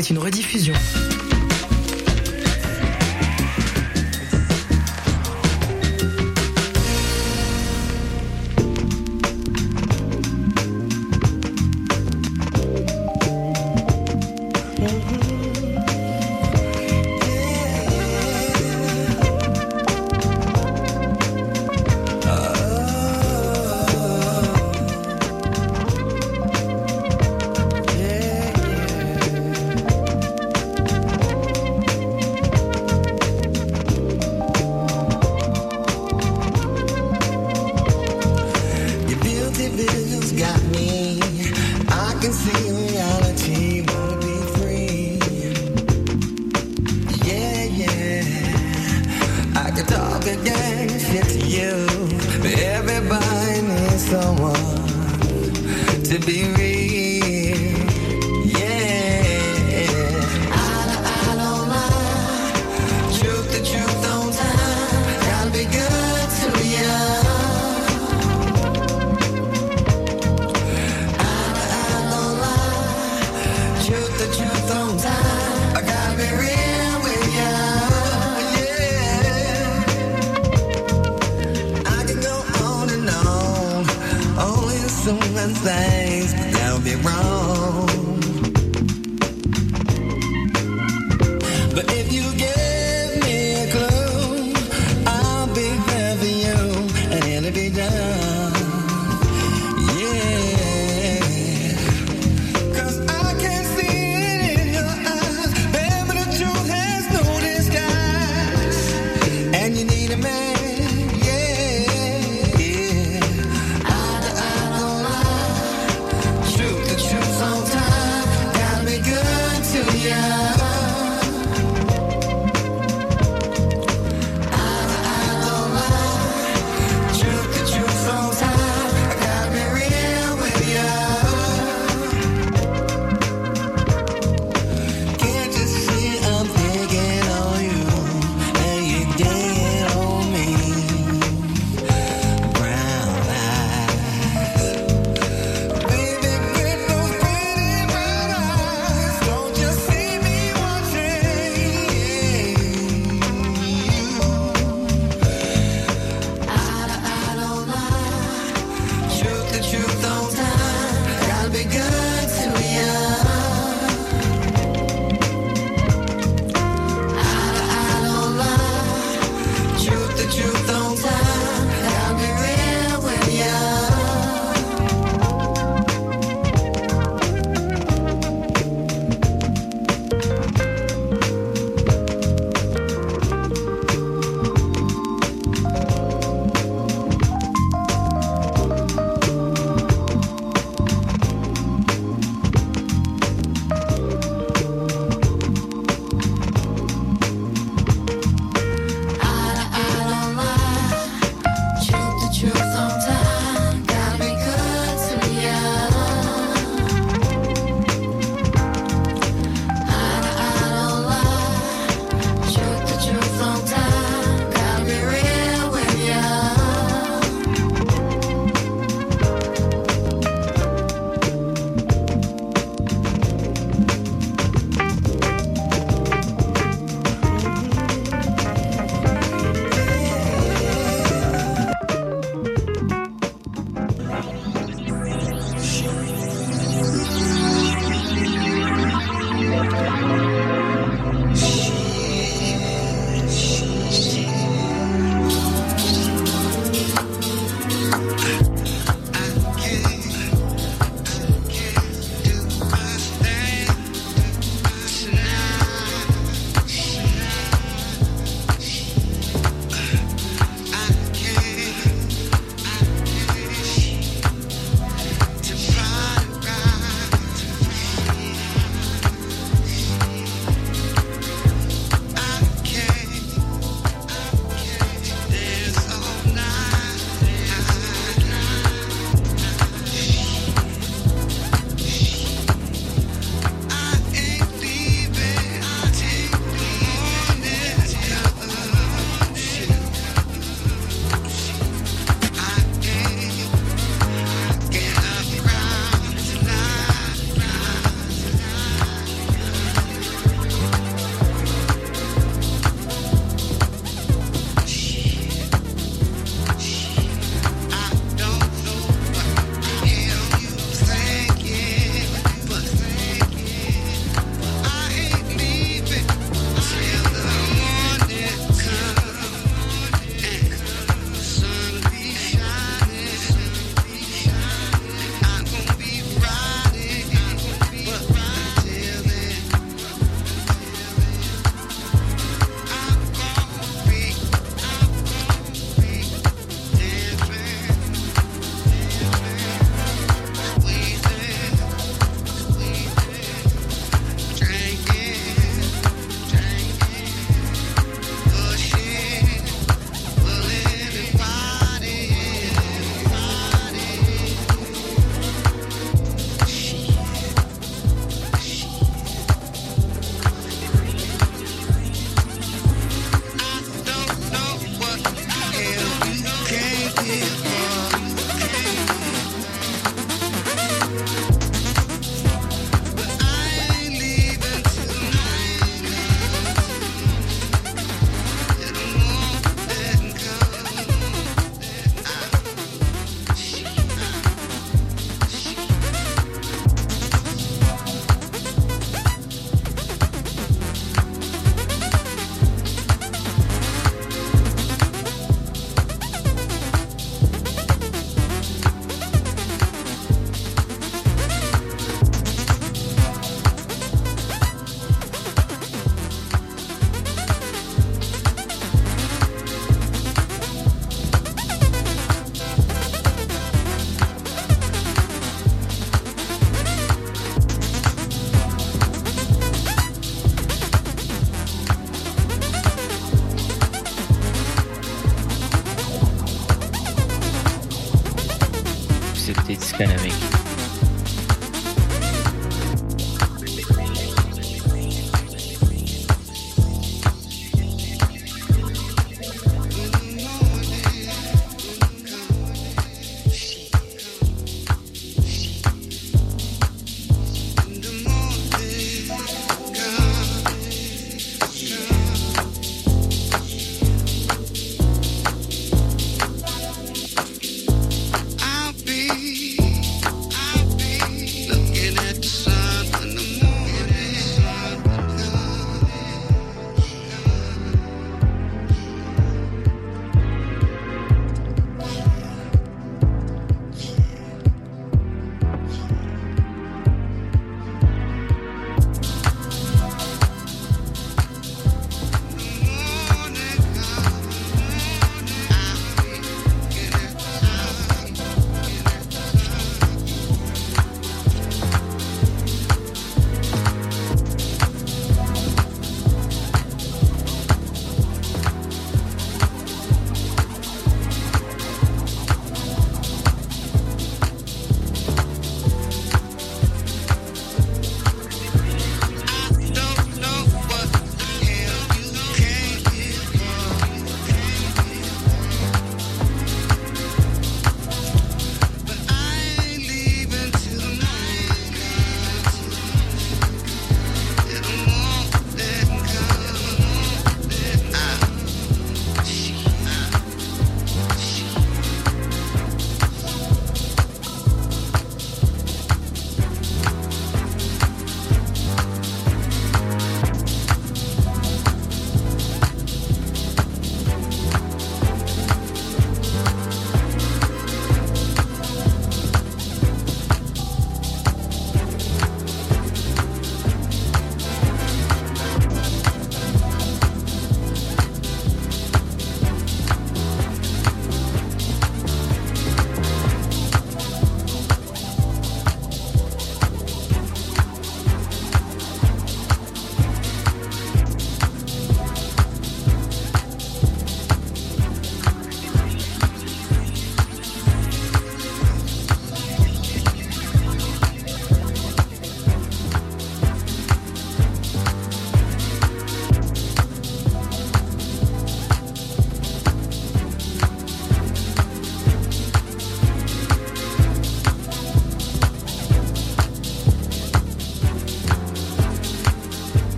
était une rediffusion.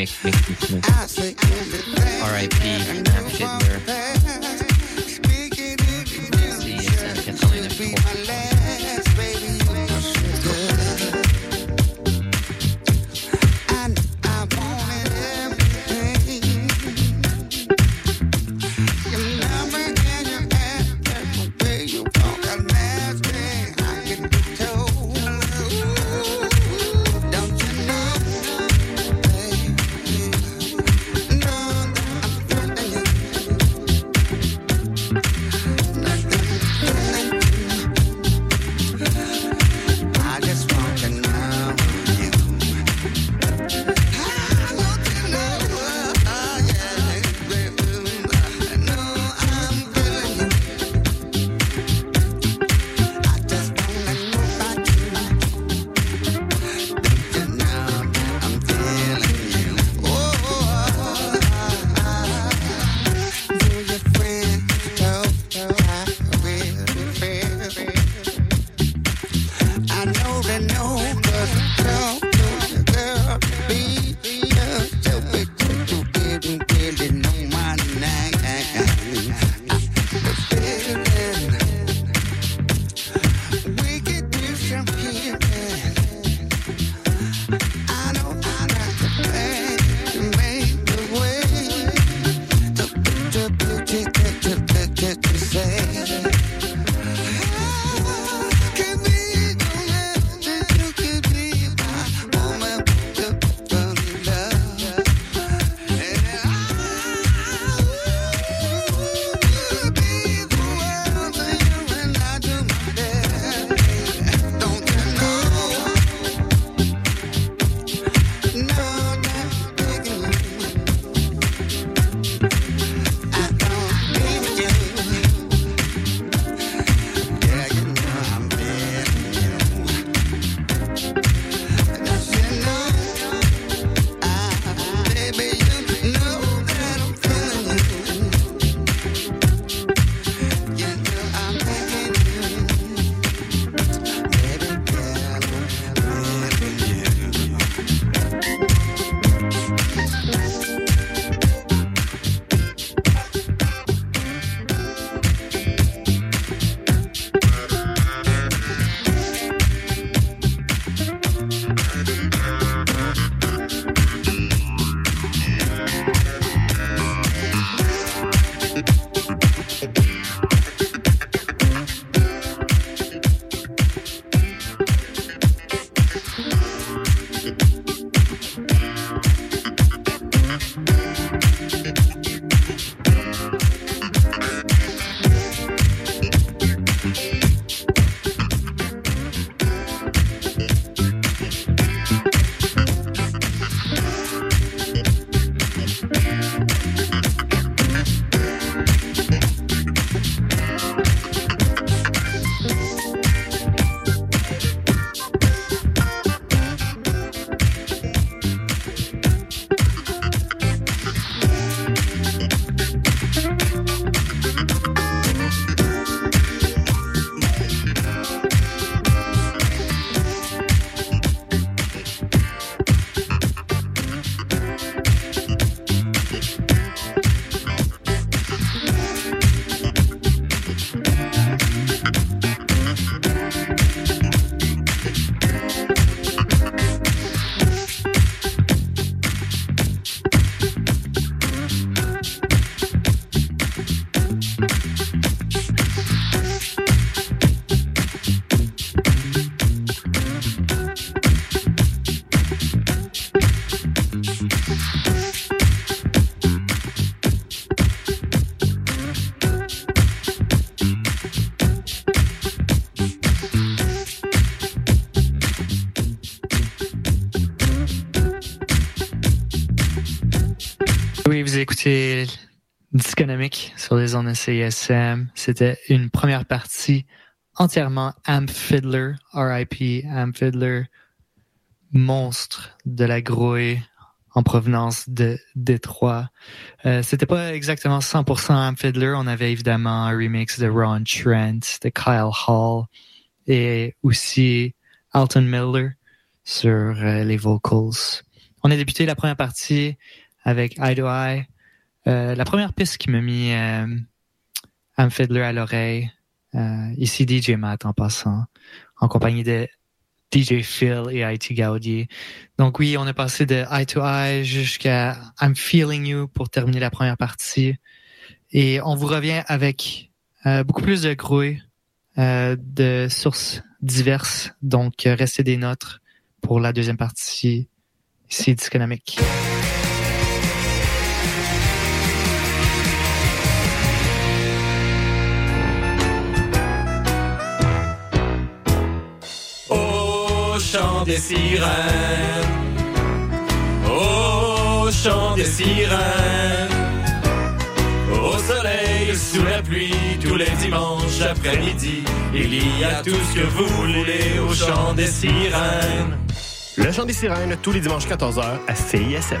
Dynamic Mick Smith. R.I.P. Am Fiddler. CSM. C'était une première partie entièrement Am Fiddler, RIP Am Fiddler, monstre de la grouille en provenance de Détroit. Euh, c'était pas exactement 100% Am Fiddler. On avait évidemment un remix de Ron Trent, de Kyle Hall et aussi Alton Miller sur euh, les vocals. on a débuté la première partie avec Eye to Eye. la première piste qui m'a mis Am Fiddler à l'oreille. ici DJ Matt en passant, en compagnie de DJ Phil et IT Gaudier. Donc oui, on est passé de Eye to Eye jusqu'à I'm Feeling You pour terminer la première partie. Et on vous revient avec euh, beaucoup plus de grouilles, euh, de sources diverses. Donc euh, restez des nôtres pour la deuxième partie ici Disconomique. Des sirènes, au chant des sirènes, au soleil, sous la pluie, tous les dimanches après-midi, il y a tout ce que vous voulez au chant des sirènes. Le chant des sirènes, tous les dimanches 14h à CISM.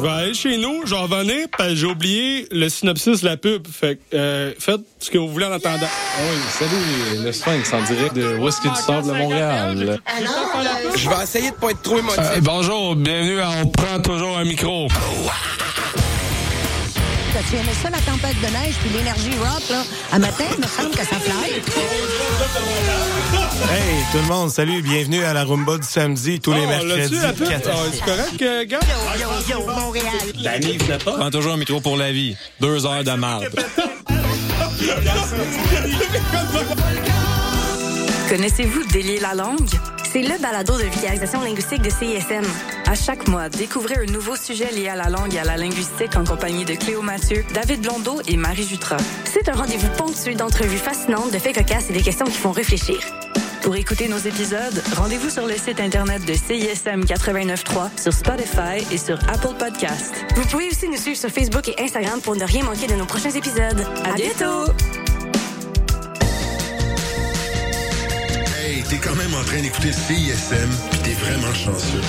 Je vais aller chez nous, je vais revenir, parce j'ai oublié le synopsis de la pub. Fait que, euh, faites ce que vous voulez en attendant. Ah oui, salut, le Sphinx en direct de Whisky du Sable de Montréal? Je vais essayer de pas être trop émotif. Euh, bonjour, bienvenue à On prend toujours un micro. Tu aimais ça, la tempête de neige, puis l'énergie rock, là? À matin, il me semble que ça fly. Hey, tout le monde, salut, bienvenue à la Rumba du samedi, tous les oh, mercredis. Oh, c'est correct, euh, gars? Yo, yo, yo, Montréal. Danny, pas? Prends toujours un micro pour la vie. Deux heures de marde. Connaissez-vous Délier la langue? C'est le balado de vulgarisation linguistique de CISM. À chaque mois, découvrez un nouveau sujet lié à la langue et à la linguistique en compagnie de Cléo Mathieu, David Blondeau et Marie Jutra. C'est un rendez-vous ponctué d'entrevues fascinantes, de faits cocasses et des questions qui font réfléchir. Pour écouter nos épisodes, rendez-vous sur le site internet de CISM 89.3, sur Spotify et sur Apple Podcast. Vous pouvez aussi nous suivre sur Facebook et Instagram pour ne rien manquer de nos prochains épisodes. À, bientôt! T'es quand même en train d'écouter CISM, puis t'es vraiment chanceux.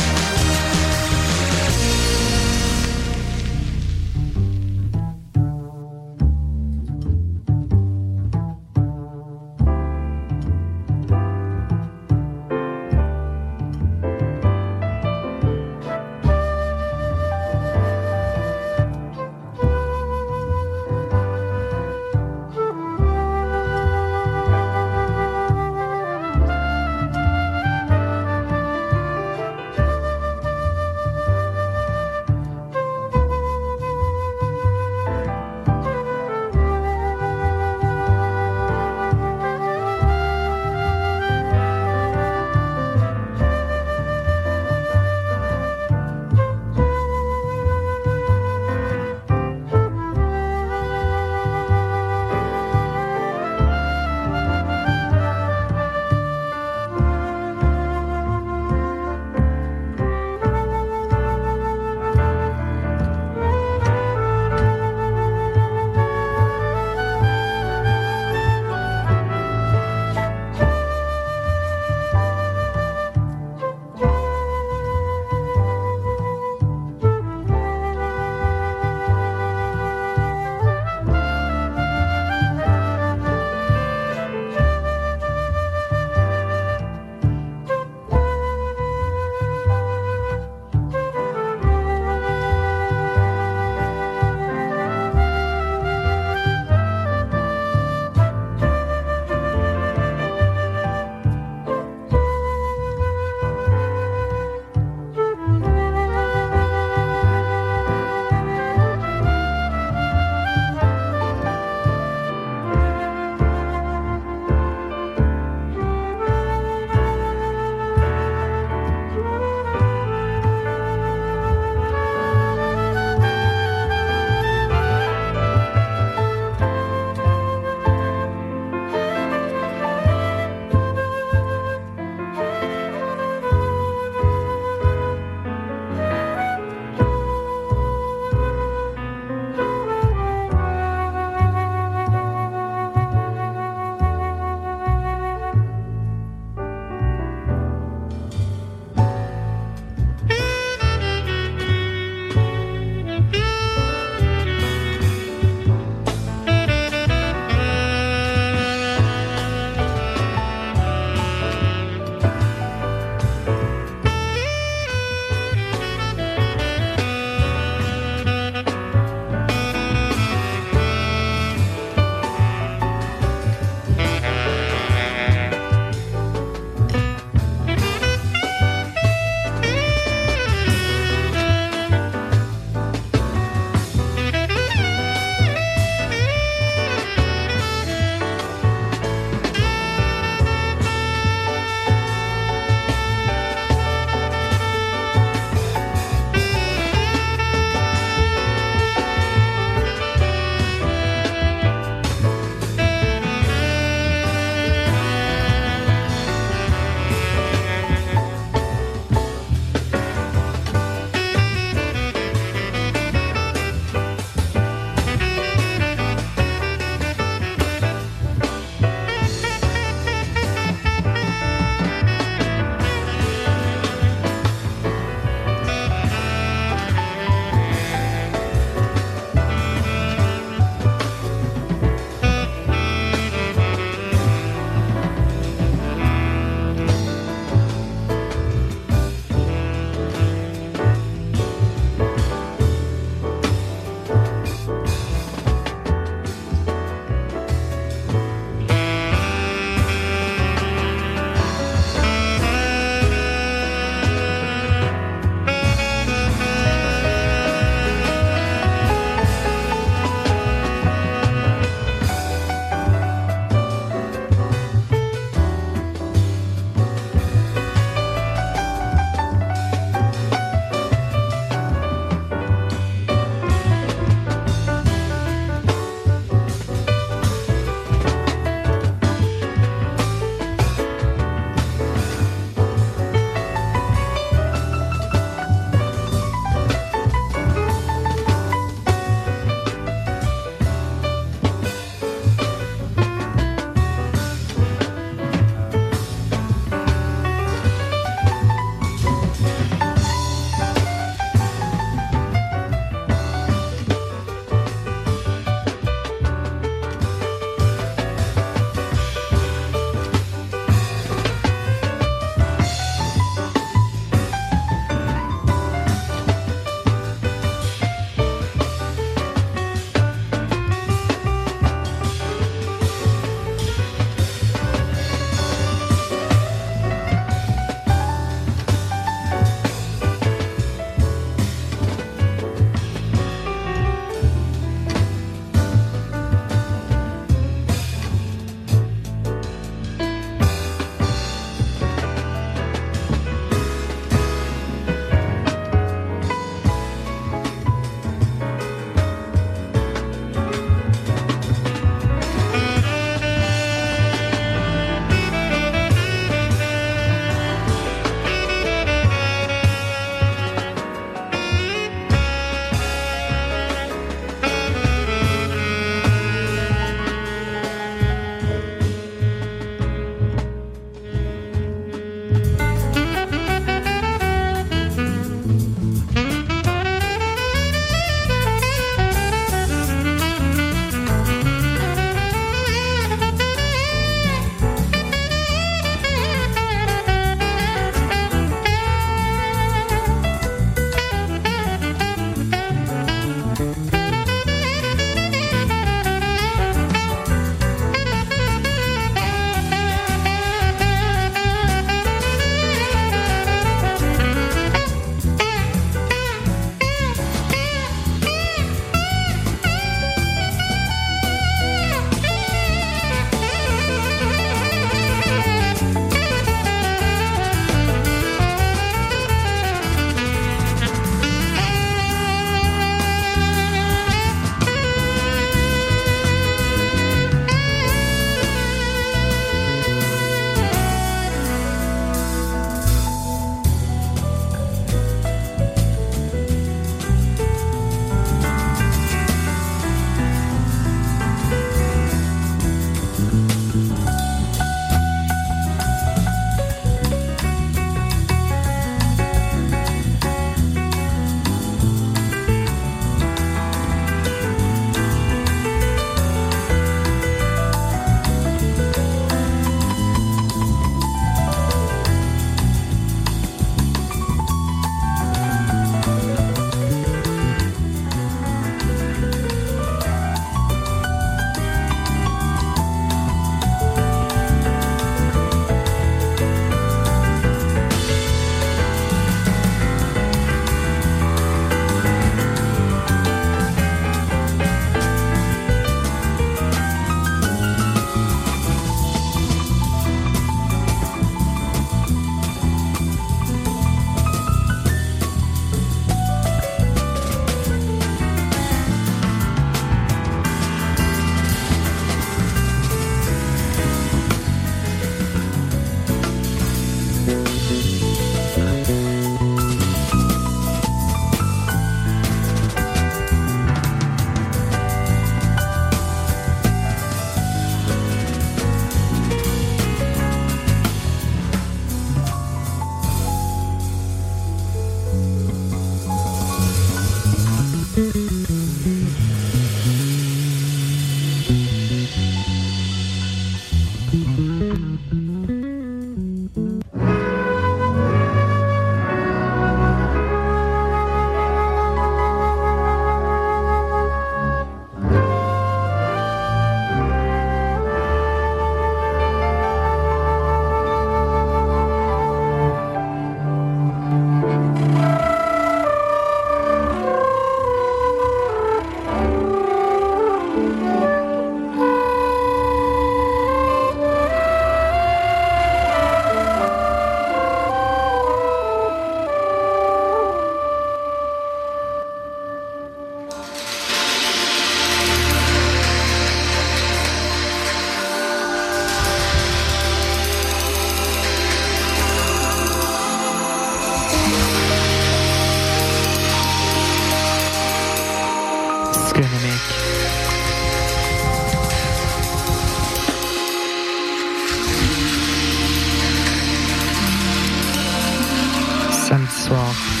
Samedi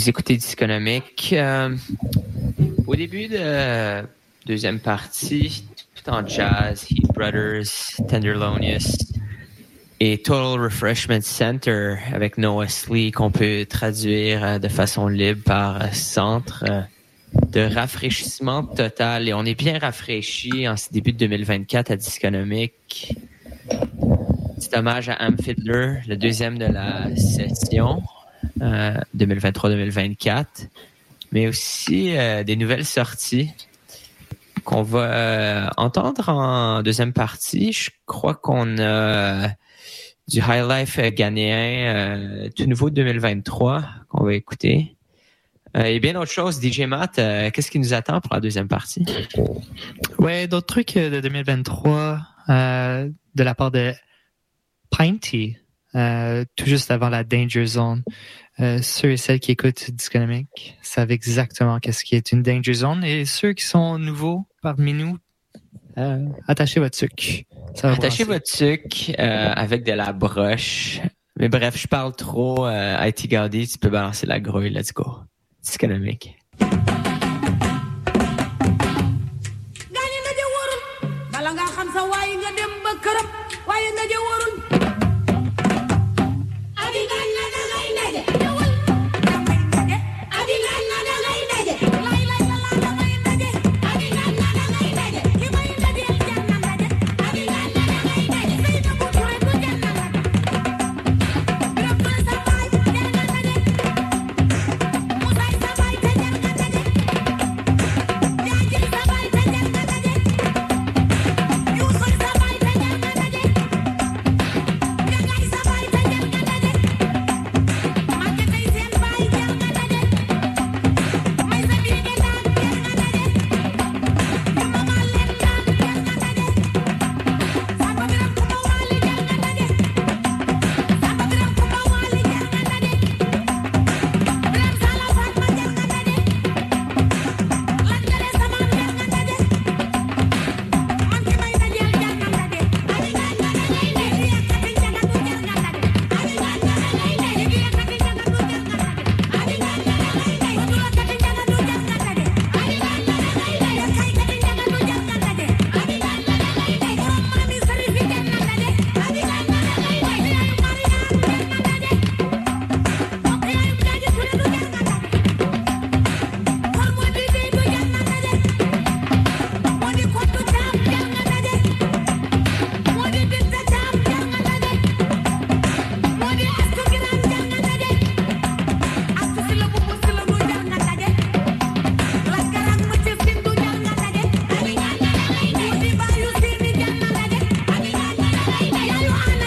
Vous écoutez Disconomique. Euh, au début de deuxième partie, tout en jazz, Heat Brothers, Tenderlonious et Total Refreshment Center avec Noah Slee qu'on peut traduire euh, de façon libre par euh, centre de rafraîchissement total. Et on est bien rafraîchi en ce début de 2024 à Disconomique. C'est hommage à Am Fiddler, le deuxième de la session. 2023-2024, euh, mais aussi euh, des nouvelles sorties qu'on va euh, entendre en deuxième partie. Je crois qu'on a du High Life ghanéen tout nouveau 2023 qu'on va écouter. et bien d'autres choses. DJ Matt, qu'est-ce qui nous attend pour la deuxième partie? Ouais, d'autres trucs de 2023 de la part de Pinty, tout juste avant la Danger Zone. Euh, ceux et celles qui écoutent Disconomic savent exactement qu'est-ce qui est une danger zone et ceux qui sont nouveaux parmi nous, euh, attachez votre sucre. Attachez votre sucre euh, avec de la broche. Mais bref, je parle trop. IT Gaudi, tu peux balancer la grouille. Let's go. Disconomic. Hey, you are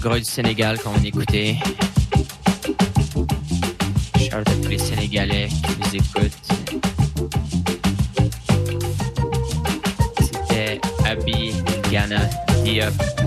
Belgrade du Sénégal qu'on écoutait. Shout à tous les Sénégalais qui nous écoutent. C'était Abi Ghana Diop.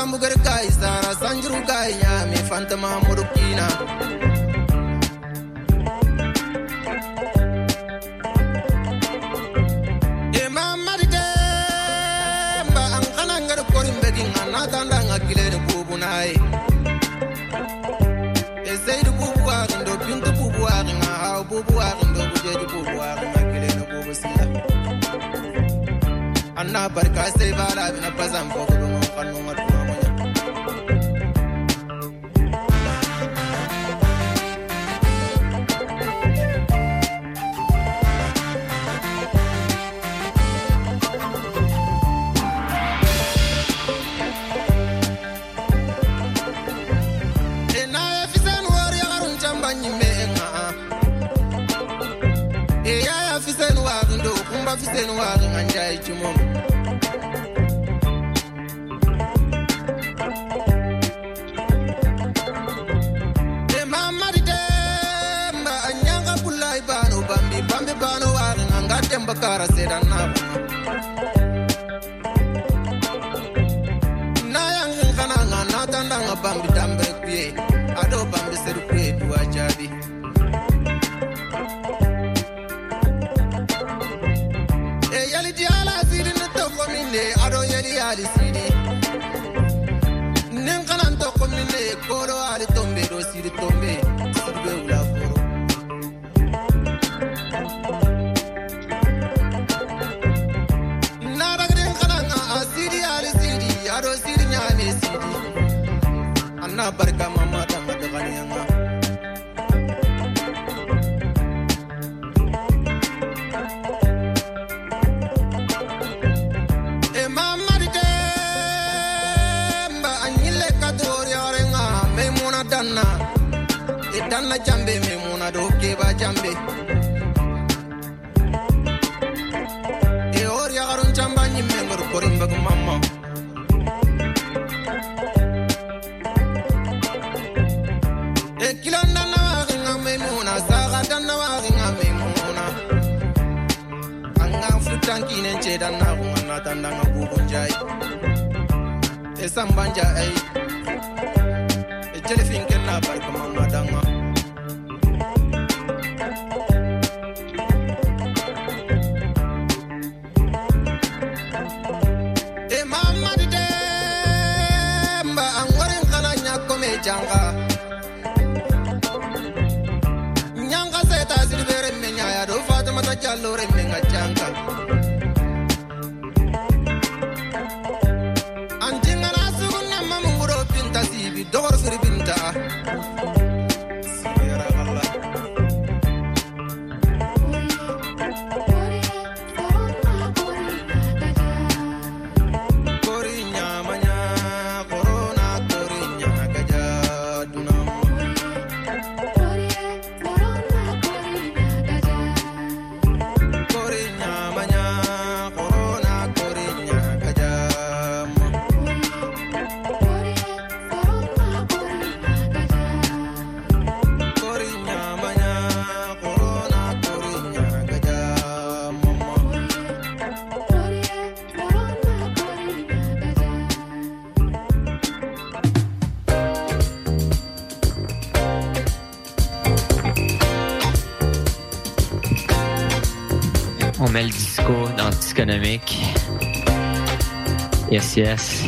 tambugar kai sana sanjuru kai ya mi fanta mamuru kina e mamari te, ba an kana ngar korin begin na tanda ngakile de bubu nai e zaid bubu wa ndo pinto bubu wa nga ha bubu wa ndo buje bubu wa ngakile de bubu sila. Anna barka sai bala na bazan ko fi stay no wazo manja ichi momo. De anyanga bambi bambi bano wazo nganga demba kara sedan. jalo rek ne nga Yes,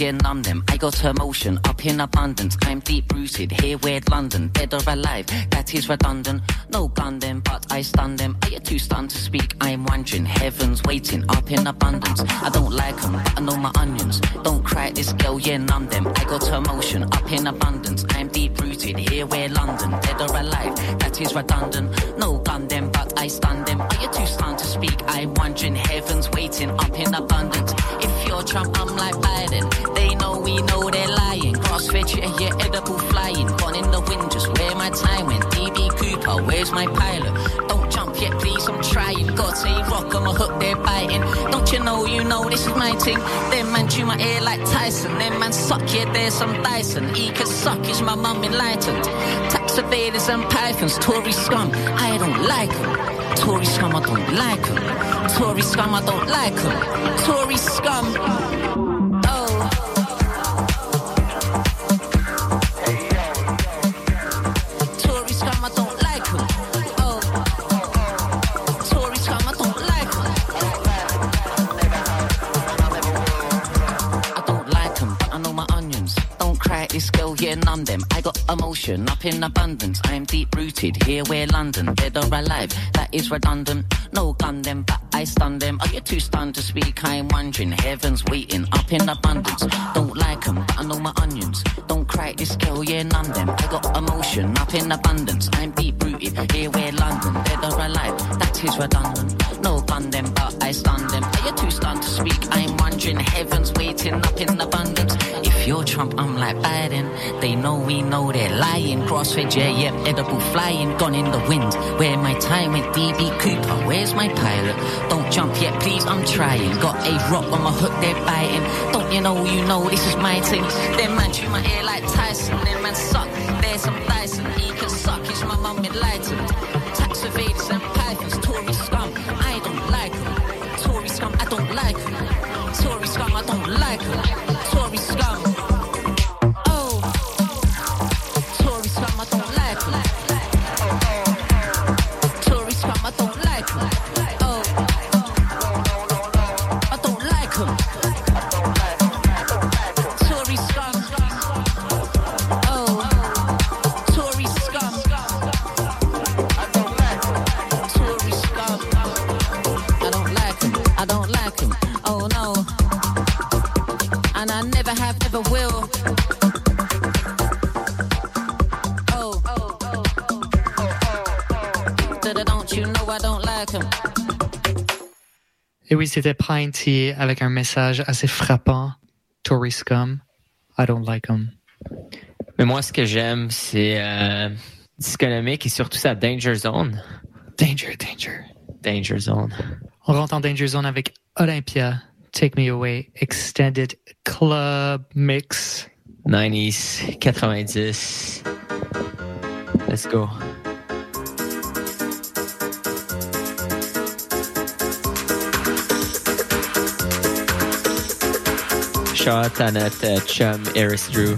this numb them. I got emotion up in abundance. I'm deep rooted here, where London, dead or alive. That is redundant. No gun them, but I stun them. Are you too stunned to speak? I'm wondering. Heaven's waiting up in abundance. I don't like them, I know my onions. Don't cry this girl, yeah, numb them. I got emotion up in abundance. I'm deep rooted here, where London, dead or alive. That is redundant. No gun them, but I stun them. Are you too stunned to speak? I'm wondering. Heaven's waiting up in abundance. If you're Trump, I'm like Biden. They know we know they're lying. Crossfit, yeah, yeah, edible flying. Gone in the wind, just where my time went. DB Cooper, where's my pilot? Don't jump yet, please, I'm trying. Got a rock on my hook, they're biting. Don't you know, you know, this is my thing. Them man chew my ear like Tyson. Them man suck, yeah, there's some Dyson. He can suck, is my mum enlightened. Tax evaders and pythons, Tory scum, I don't like 'em. Tory scum, I don't like 'em. Tory scum, I don't like 'em. Tory scum. Up in abundance. I am deep rooted here, where London, dead or alive. That is redundant. No gun them, but I stun them. Oh, Are you too stunned to speak? I'm wondering. Heaven's waiting up in abundance. Don't like 'em, but I know my onions. Don't cry this girl, yeah, numb them. I got emotion up in abundance. I'm deep rooted here, where London, dead or alive. That is redundant. No gun them, but I stun them. Oh, Are you too stunned to speak? I'm wondering. Heaven's waiting up in abundance. You're Trump, I'm like Biden. They know we know they're lying. Crossfit, yeah, yep, edible flying, gone in the wind. Where my time with DB Cooper, where's my pilot? Don't jump yet, please, I'm trying. Got a rock on my hook, they're biting. Don't you know, you know, this is my thing. Them man chew my ear like Tyson, them man suck. There's some Dyson, he can suck, is my mum enlightened. Tax evaders c'était Pinty avec un message assez frappant. Tory scum, I don't like 'em. Mais moi, ce que j'aime, c'est euh, Disconomic et surtout sa Danger Zone. Danger, danger. Danger Zone. On rentre en Danger Zone avec Olympia, Take Me Away, Extended Club Mix. 90s, 90. Let's go. shot and at uh, Chum Eris Drew.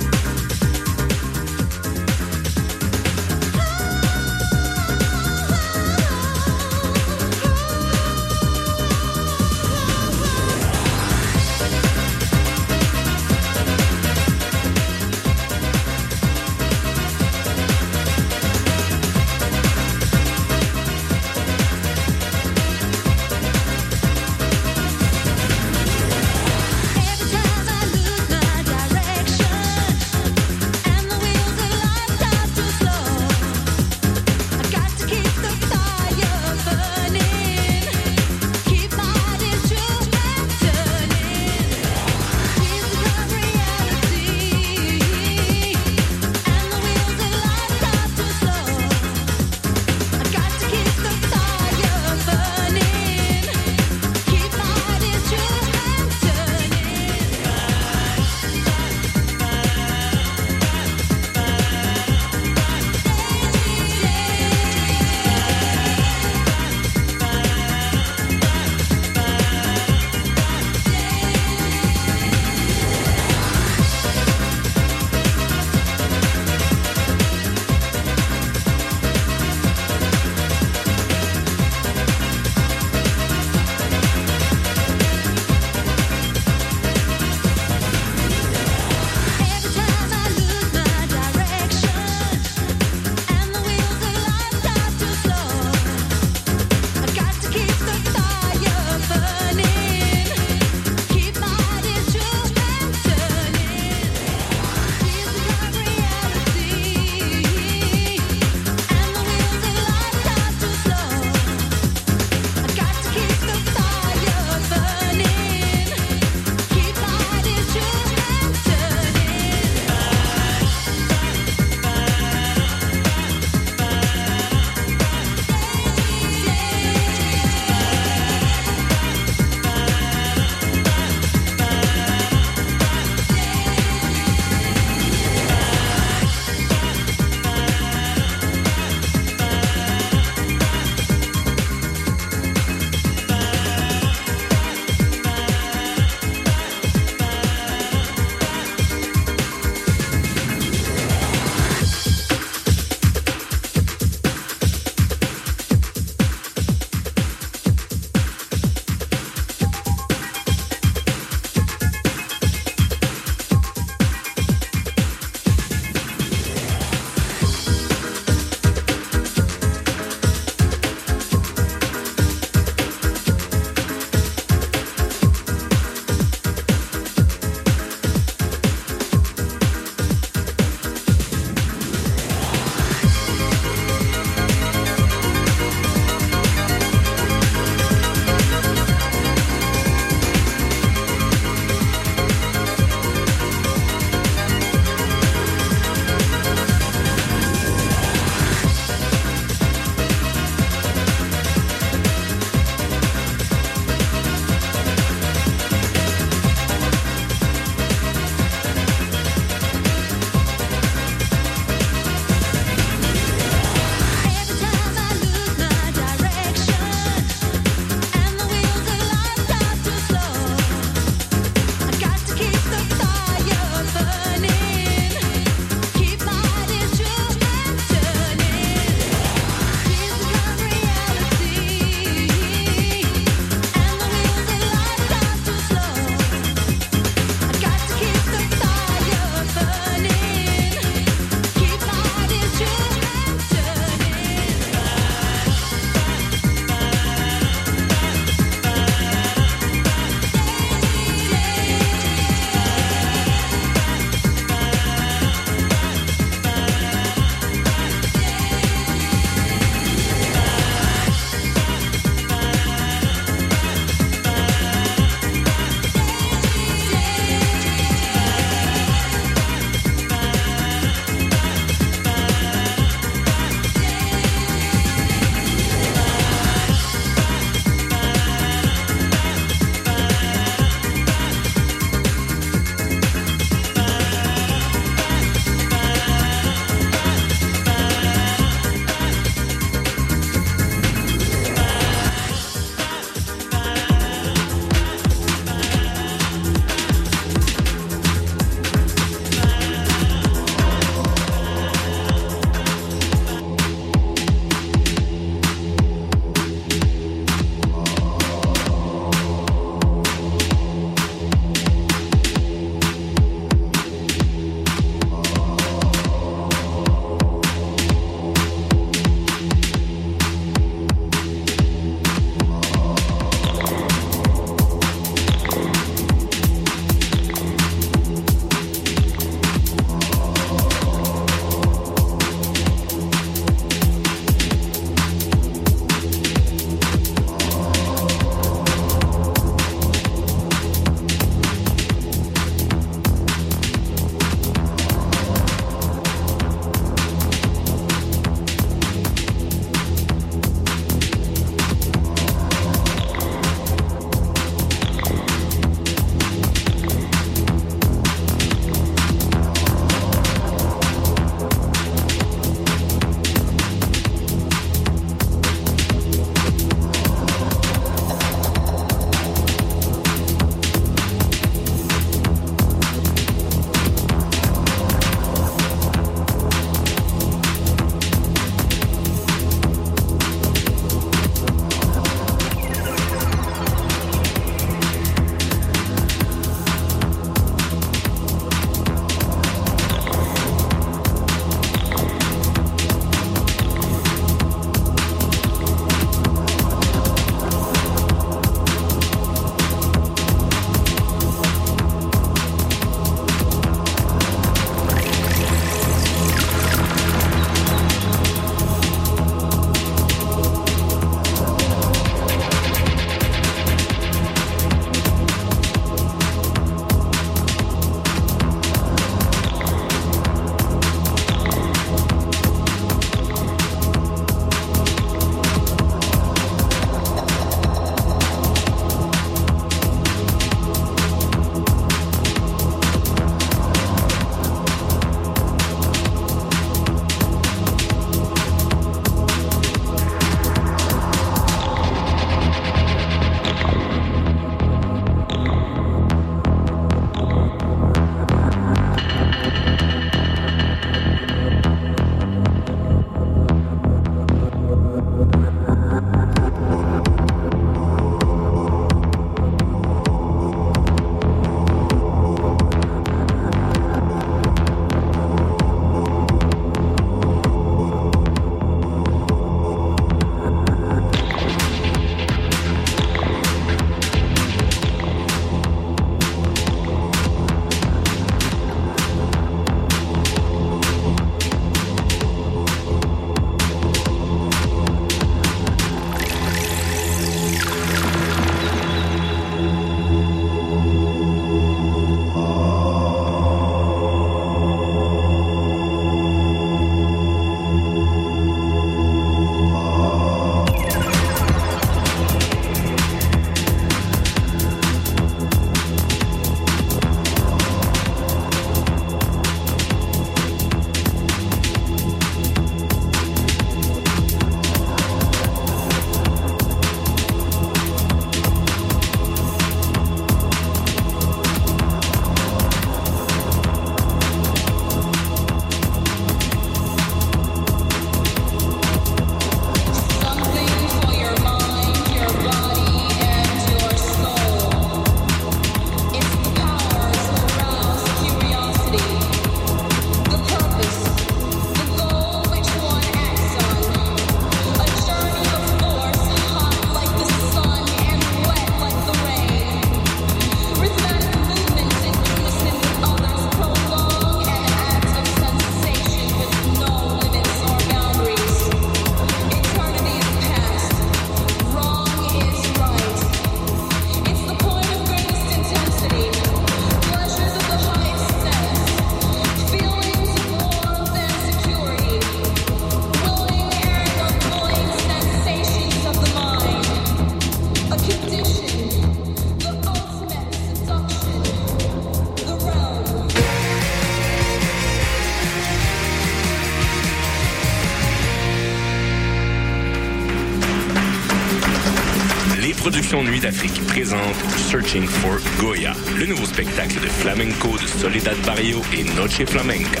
D'Afrique présente Searching for Goya, le nouveau spectacle de flamenco de Soledad Barrio et Noche Flamenca.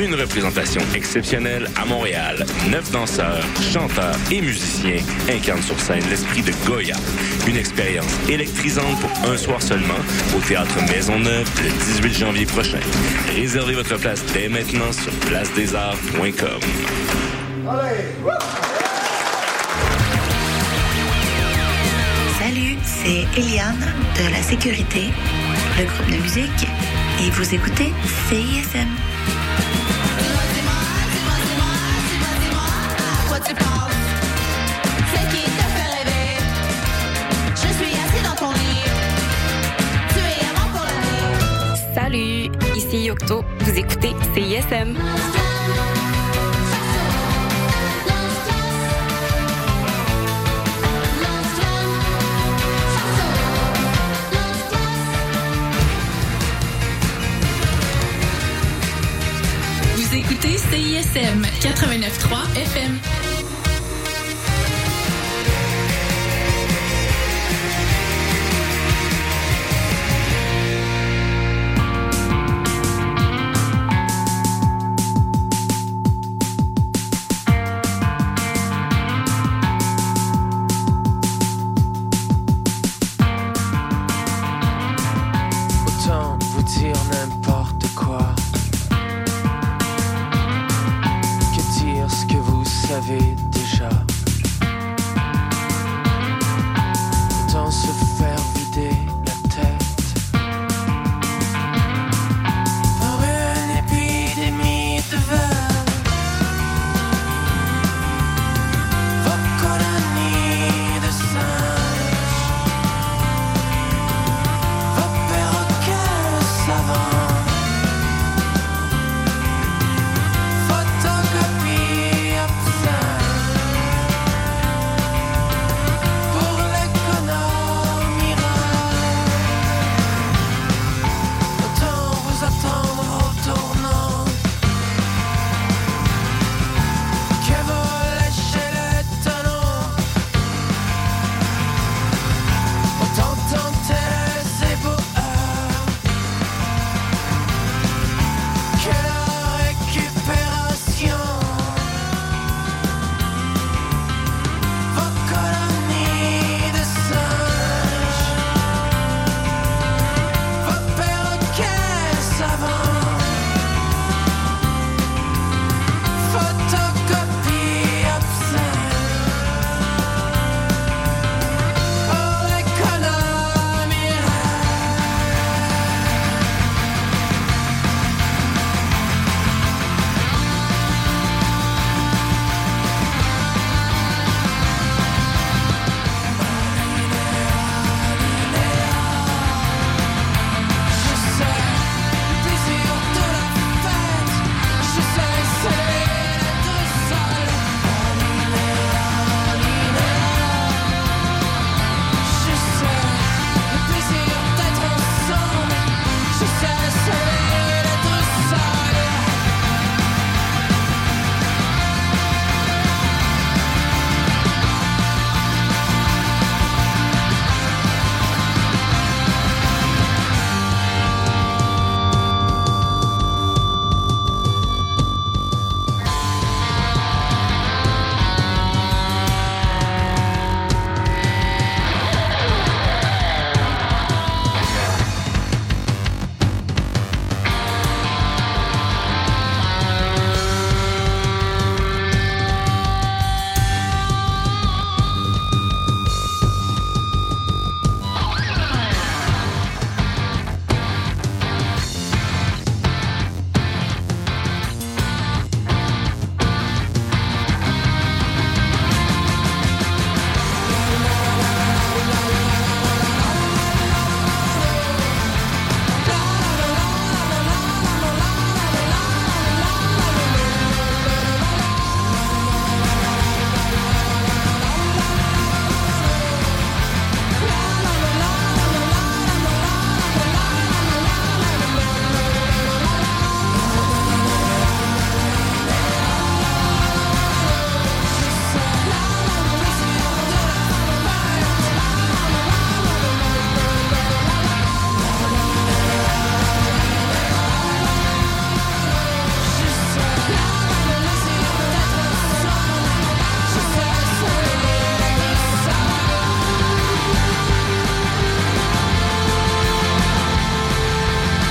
Une représentation exceptionnelle à Montréal. Neuf danseurs, chanteurs et musiciens incarnent sur scène l'esprit de Goya. Une expérience électrisante pour un soir seulement au Théâtre Maisonneuve le 18 janvier prochain. Réservez votre place dès maintenant sur placedesarts.com. Salut, c'est Eliane de la Sécurité, le groupe de musique, et vous écoutez CISM. Salut, ici Yocto. Vous écoutez CISM. CISM 89.3 FM.